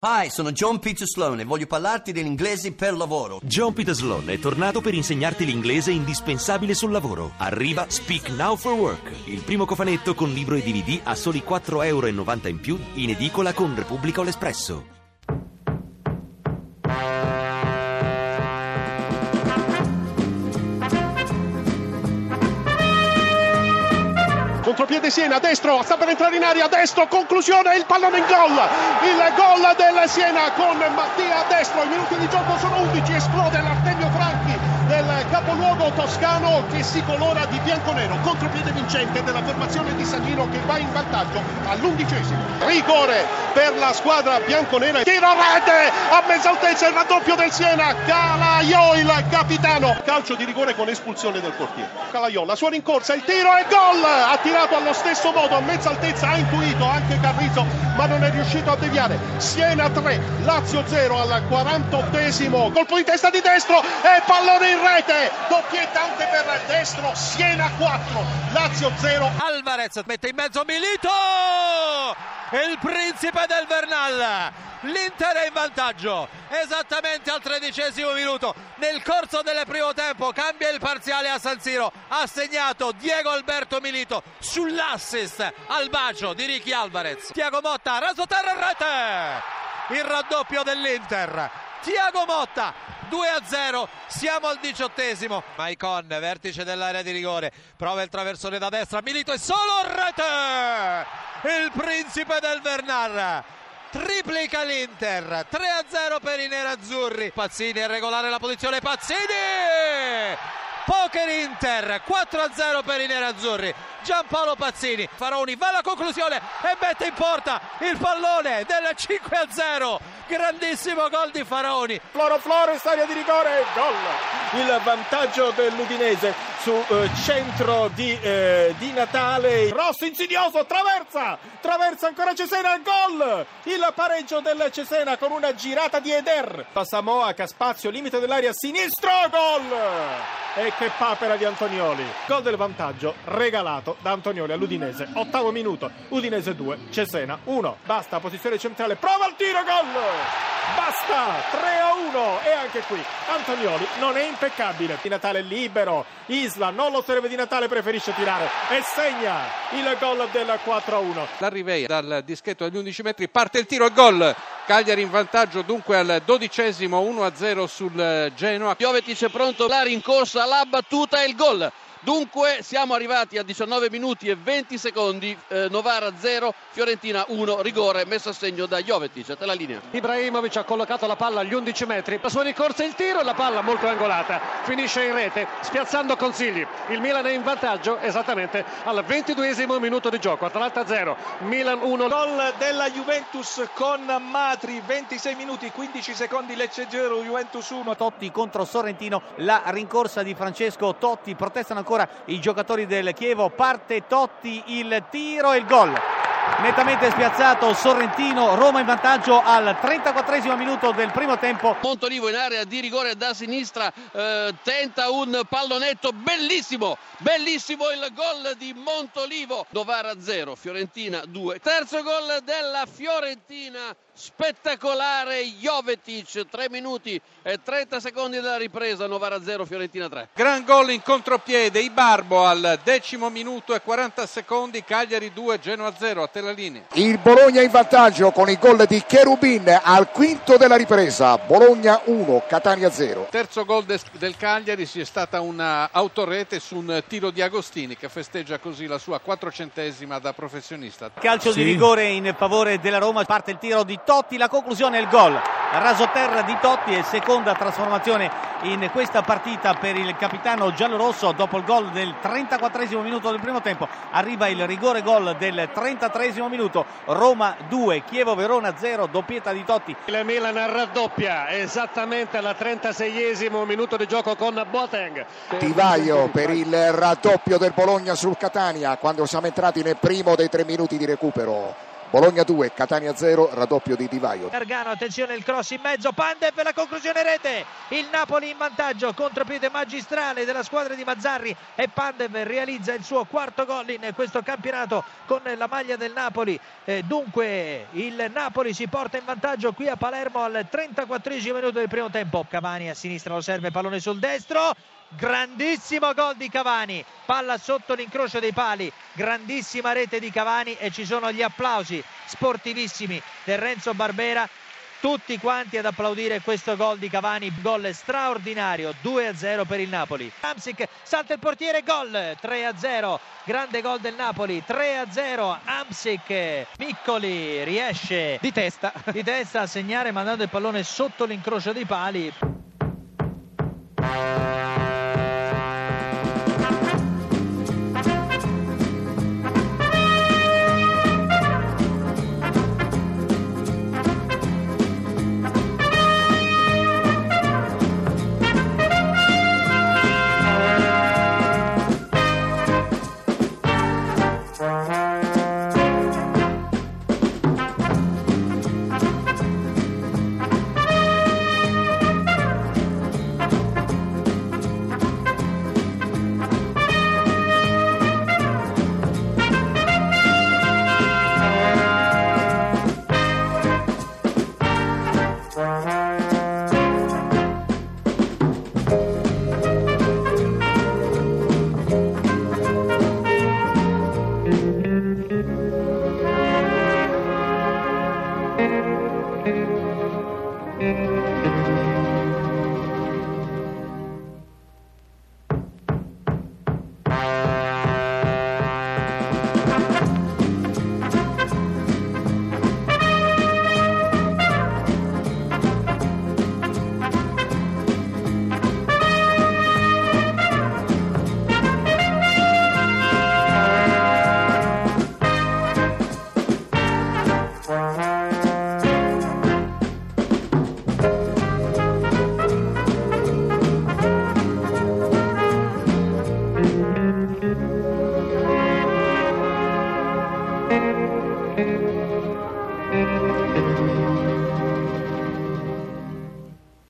Hi, sono John Peter Sloan e voglio parlarti dell'inglese per lavoro. John Peter Sloan è tornato per insegnarti l'inglese indispensabile sul lavoro. Arriva Speak Now for Work, il primo cofanetto con libro e DVD a soli 4,90 euro in più in edicola con Repubblica o l'Espresso. Contropiede Siena, destro, sta per entrare in aria, destro, conclusione, il pallone in gol, il gol del Siena con Mattia destro, i minuti di gioco sono 11, esplode l'Artemio Franchi del capoluogo toscano che si colora di bianco-nero, contropiede vincente della formazione di Sagnino che va in vantaggio all'undicesimo. Rigore per la squadra bianconera, tiro a rete a mezza altezza il raddoppio del Siena, Calaiò il capitano, calcio di rigore con espulsione del portiere. Calaiò la sua rincorsa, il tiro e gol, ha tirato allo stesso modo a mezza altezza, ha intuito anche Carrizzo ma non è riuscito a deviare. Siena 3, Lazio 0 al 48esimo, colpo di testa di destro e pallone in rete, doppietta anche per destro, Siena 4, Lazio 0. Alvarez mette in mezzo Milito, il principe del Vernal, l'Inter è in vantaggio, esattamente al tredicesimo minuto, nel corso del primo tempo cambia il parziale a San Siro, ha segnato Diego Alberto Milito sull'assist al bacio di Ricky Alvarez, Tiago Motta, raso terra rete, il raddoppio dell'Inter, Tiago Motta 2 a 0 siamo al diciottesimo. Maicon vertice dell'area di rigore. Prova il traversone da destra Milito è solo rete! Il principe del Vernar triplica l'Inter 3 a 0 per i nerazzurri. Pazzini a regolare la posizione Pazzini! Poker Inter 4 a 0 per i nerazzurri Giampaolo Pazzini. Faroni va alla conclusione e mette in porta il pallone del 5 a 0 grandissimo gol di Faraoni. Floro Flores area di rigore gol. Il vantaggio dell'Udinese su eh, centro di, eh, di, Natale. Rosso insidioso traversa traversa ancora Cesena gol! Il pareggio del Cesena con una girata di Eder. Samoa Caspazio limite dell'area sinistro gol! E che papera di Antonioli. Gol del vantaggio regalato da Antonioli all'Udinese. Ottavo minuto Udinese 2 Cesena 1 basta posizione centrale prova il tiro gol Basta! 3 a 1 e anche qui Antonioli non è impeccabile. Di Natale libero. Isla non lo serve di Natale, preferisce tirare e segna il gol del 4 a 1. La Rivei dal dischetto agli 11 metri parte il tiro e gol. Cagliari in vantaggio dunque al dodicesimo 1 a 0 sul Genoa. Jovetic è pronto, la rincorsa, la battuta e il gol. Dunque siamo arrivati a 19 minuti e 20 secondi, eh, Novara 0, Fiorentina 1, rigore messo a segno da Jovetic, te la linea. Ibrahimovic ha collocato la palla agli 11 metri, la sua ricorsa il tiro e la palla molto angolata, finisce in rete spiazzando Consigli. Il Milan è in vantaggio esattamente al 22 minuto di gioco, Atalanta 0, Milan 1. Gol della Juventus con Matri, 26 minuti 15 secondi Lecce 0, Juventus 1. Totti contro Sorrentino, la rincorsa di Francesco Totti, protestano ancora i giocatori del Chievo, parte Totti, il tiro e il gol. Nettamente spiazzato Sorrentino, Roma in vantaggio al 34 minuto del primo tempo. Montolivo in area di rigore da sinistra, eh, tenta un pallonetto bellissimo, bellissimo il gol di Montolivo. Novara 0, Fiorentina 2. Terzo gol della Fiorentina spettacolare Jovetic 3 minuti e 30 secondi dalla ripresa Novara 0 Fiorentina 3 gran gol in contropiede Ibarbo al decimo minuto e 40 secondi Cagliari 2 Genoa 0 a te la linea il Bologna in vantaggio con il gol di Cherubin al quinto della ripresa Bologna 1 Catania 0 terzo gol de- del Cagliari si è stata una autorete su un tiro di Agostini che festeggia così la sua quattrocentesima da professionista calcio sì. di rigore in favore della Roma parte il tiro di Totti, la conclusione è il gol. Rasoterra di Totti e seconda trasformazione in questa partita per il capitano giallorosso dopo il gol del 34 minuto del primo tempo. Arriva il rigore gol del 33 minuto. Roma 2, Chievo Verona 0, doppietta di Totti. Il Milan raddoppia esattamente al 36 minuto di gioco con Boateng. Tivaio per il raddoppio del Bologna sul Catania quando siamo entrati nel primo dei tre minuti di recupero Bologna 2, Catania 0, raddoppio di Di Vaio. Gargano, attenzione il cross in mezzo, Pandev, la conclusione rete, il Napoli in vantaggio, contropiede magistrale della squadra di Mazzarri e Pandev realizza il suo quarto gol in questo campionato con la maglia del Napoli. Eh, dunque il Napoli si porta in vantaggio qui a Palermo al 34 minuto del primo tempo. Cavani a sinistra lo serve, pallone sul destro. Grandissimo gol di Cavani, palla sotto l'incrocio dei pali, grandissima rete di Cavani e ci sono gli applausi sportivissimi del Renzo Barbera. Tutti quanti ad applaudire questo gol di Cavani, gol straordinario, 2-0 per il Napoli. Amsic salta il portiere, gol 3-0, grande gol del Napoli, 3-0. Amsic, Piccoli riesce di testa. di testa a segnare mandando il pallone sotto l'incrocio dei pali.